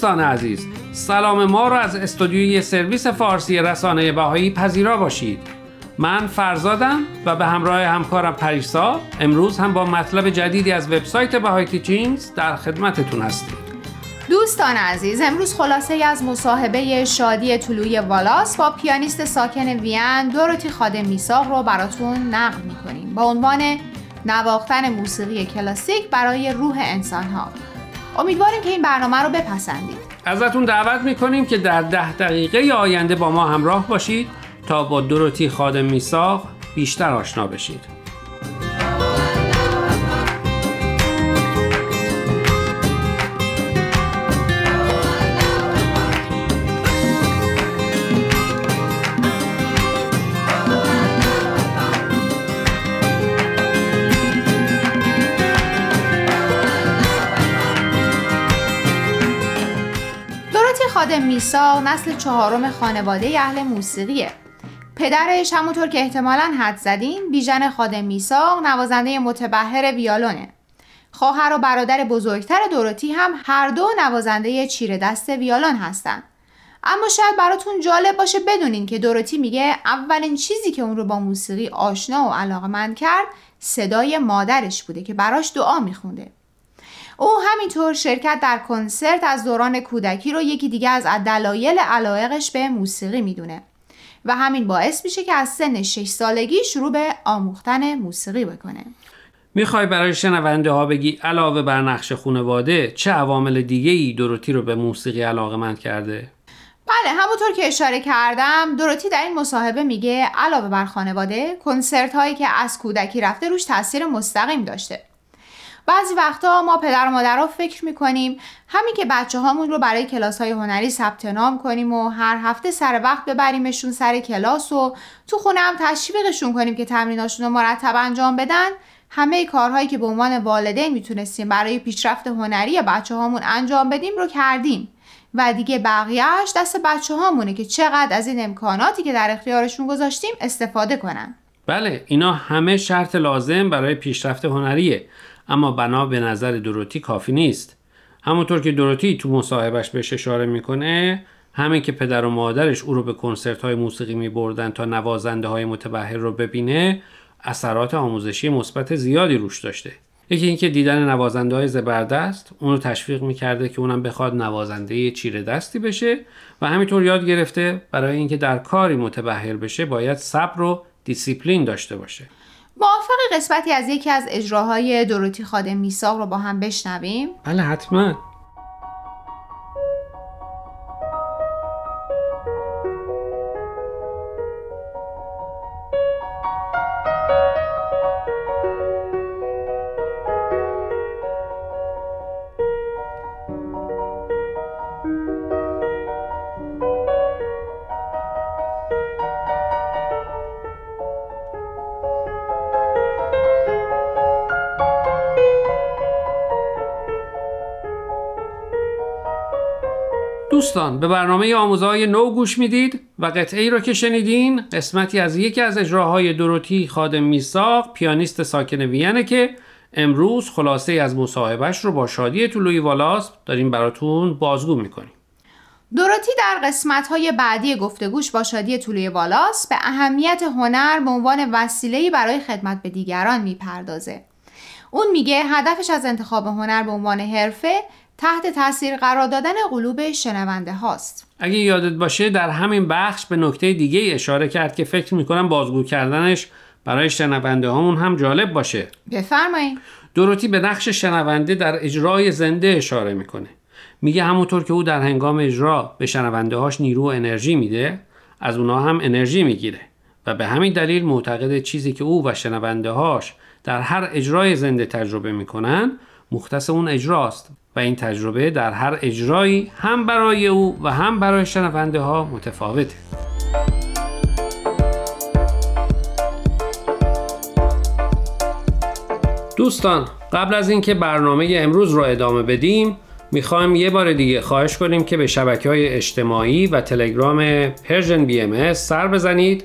دوستان عزیز سلام ما را از استودیوی سرویس فارسی رسانه بهایی پذیرا باشید. من فرزادم و به همراه همکارم پریسا امروز هم با مطلب جدیدی از وبسایت بهای تیچینگز در خدمتتون هستیم. دوستان عزیز امروز خلاصه از مصاحبه شادی طلوعی والاس با پیانیست ساکن وین دوروتی خادم میساق رو براتون نقل می‌کنیم. با عنوان نواختن موسیقی کلاسیک برای روح انسانها. امیدواریم که این برنامه رو بپسندید. ازتون دعوت می‌کنیم که در ده دقیقه آینده با ما همراه باشید تا با دوروتی خادم میساق بیشتر آشنا بشید. خادم میسا نسل چهارم خانواده اهل موسیقیه. پدرش همونطور که احتمالا حد زدین بیژن خادم میساق نوازنده متبهر ویالونه. خواهر و برادر بزرگتر دوروتی هم هر دو نوازنده چیره دست ویالون هستن. اما شاید براتون جالب باشه بدونین که دوروتی میگه اولین چیزی که اون رو با موسیقی آشنا و علاقه من کرد صدای مادرش بوده که براش دعا میخونده. او همینطور شرکت در کنسرت از دوران کودکی رو یکی دیگه از دلایل علایقش به موسیقی می‌دونه و همین باعث میشه که از سن 6 سالگی شروع به آموختن موسیقی بکنه می‌خوای برای شنونده ها بگی علاوه بر نقش خانواده چه عوامل دیگه ای دروتی رو به موسیقی علاقه مند کرده؟ بله همونطور که اشاره کردم دروتی در این مصاحبه میگه علاوه بر خانواده کنسرت هایی که از کودکی رفته روش تاثیر مستقیم داشته بعضی وقتا ما پدر و مادرها فکر می‌کنیم. همین که بچه هامون رو برای کلاس های هنری ثبت نام کنیم و هر هفته سر وقت ببریمشون سر کلاس و تو خونه هم تشویقشون کنیم که تمریناشون رو مرتب انجام بدن همه کارهایی که به عنوان والدین می‌تونستیم برای پیشرفت هنری بچه هامون انجام بدیم رو کردیم. و دیگه بقیهش دست بچه هامونه که چقدر از این امکاناتی که در اختیارشون گذاشتیم استفاده کنن. بله اینا همه شرط لازم برای پیشرفت هنریه. اما بنا به نظر دروتی کافی نیست. همونطور که دروتی تو مصاحبش بهش اشاره می‌کنه همین که پدر و مادرش او رو به کنسرت های موسیقی می بردن تا نوازنده های متبحر رو ببینه اثرات آموزشی مثبت زیادی روش داشته. یکی اینکه دیدن نوازنده های زبردست اون رو تشویق می‌کرده که اونم بخواد نوازنده چیره دستی بشه و همینطور یاد گرفته برای اینکه در کاری متبحر بشه باید صبر و دیسیپلین داشته باشه. موافق قسمتی از یکی از اجراهای دروتی خادم میساق رو با هم بشنویم؟ بله حتما دوستان به برنامه آموزهای نو گوش می‌دید و قطعه ای را که شنیدین قسمتی از یکی از اجراهای دروتی خادم میساق پیانیست ساکن وینه که امروز خلاصه از مصاحبهش رو با شادی طلوعی والاس داریم براتون بازگو می‌کنیم. دروتی در قسمت های بعدی گفتگوش با شادی طلوعی والاس به اهمیت هنر به عنوان وسیله‌ای برای خدمت به دیگران می‌پردازه. اون میگه هدفش از انتخاب هنر به عنوان حرفه تحت تاثیر قرار دادن قلوب شنونده هاست. اگه یادت باشه در همین بخش به نکته دیگه اشاره کرد که فکر می‌کنم بازگو کردنش برای شنونده هامون هم جالب باشه. بفرمایید دوروتی به نقش شنونده در اجرای زنده اشاره می‌کنه. میگه همونطور که او در هنگام اجرا به شنونده هاش نیرو و انرژی میده از اونا هم انرژی می‌گیره و به همین دلیل معتقد چیزی که او و شنونده هاش در هر اجرای زنده تجربه می‌کنن مختص اون اجراست. و این تجربه در هر اجرایی هم برای او و هم برای شنونده ها متفاوته. دوستان قبل از اینکه برنامه امروز رو ادامه بدیم می‌خوایم یه بار دیگه خواهش کنیم که به شبکه های اجتماعی و تلگرام پرژن بی ام سر بزنید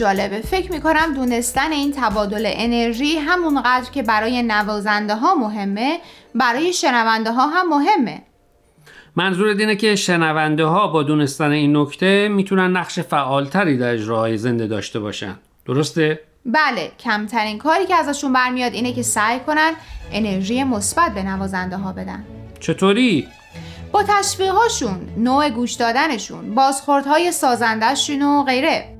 جالبه. فکر می‌کنم دونستن این تبادل انرژی همونقدر که برای نوازنده ها مهمه برای شنونده ها هم مهمه. منظور اینه که شنونده ها با دونستن این نکته می‌تونن نقش فعالتری در اجراهای زنده داشته باشن. درسته؟ بله کمترین کاری که ازشون برمیاد اینه که سعی کنن انرژی مثبت به نوازنده ها بدن. چطوری؟ با تشویقهاشون، نوع گوش دادنشون، بازخوردهای سازندهشون و غیره.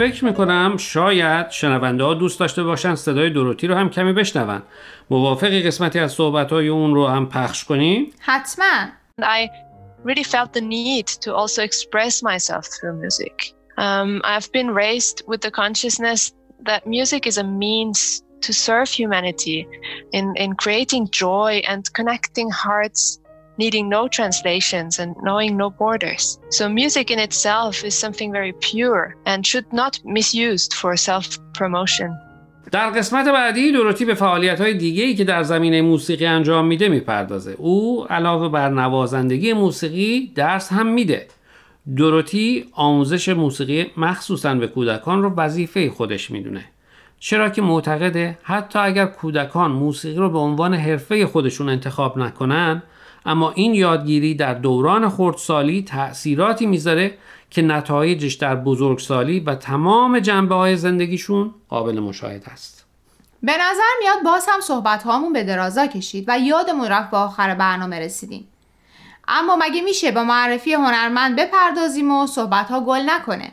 فکر می‌کنم شاید شنونده ها دوست داشته باشن صدای دروتی رو هم کمی بشنون موافقی قسمتی از صحبت های اون رو هم پخش کنیم؟ حتما I really felt the need to also express myself through music. Um, I've been raised with the consciousness that music is a means to serve humanity in, in creating joy and connecting hearts needing no translations and knowing no borders. So music in itself is something very pure and should not misused for self-promotion. در قسمت بعدی دوروتی به فعالیت های دیگه ای که در زمینه موسیقی انجام میده می‌پردازه. او علاوه بر نوازندگی موسیقی درس هم میده. دوروتی آموزش موسیقی مخصوصا به کودکان رو وظیفه خودش می‌دونه. چرا که معتقده حتی اگر کودکان موسیقی رو به عنوان حرفه خودشون انتخاب نکنن اما این یادگیری در دوران خردسالی تأثیراتی می‌ذاره که نتایجش در بزرگسالی و تمام جنبه های زندگیشون قابل مشاهده است. به نظر میاد باز هم صحبت هامون به درازا کشید و یادمون رفت به آخر برنامه رسیدیم. اما مگه میشه با معرفی هنرمند بپردازیم و صحبت ها گل نکنه؟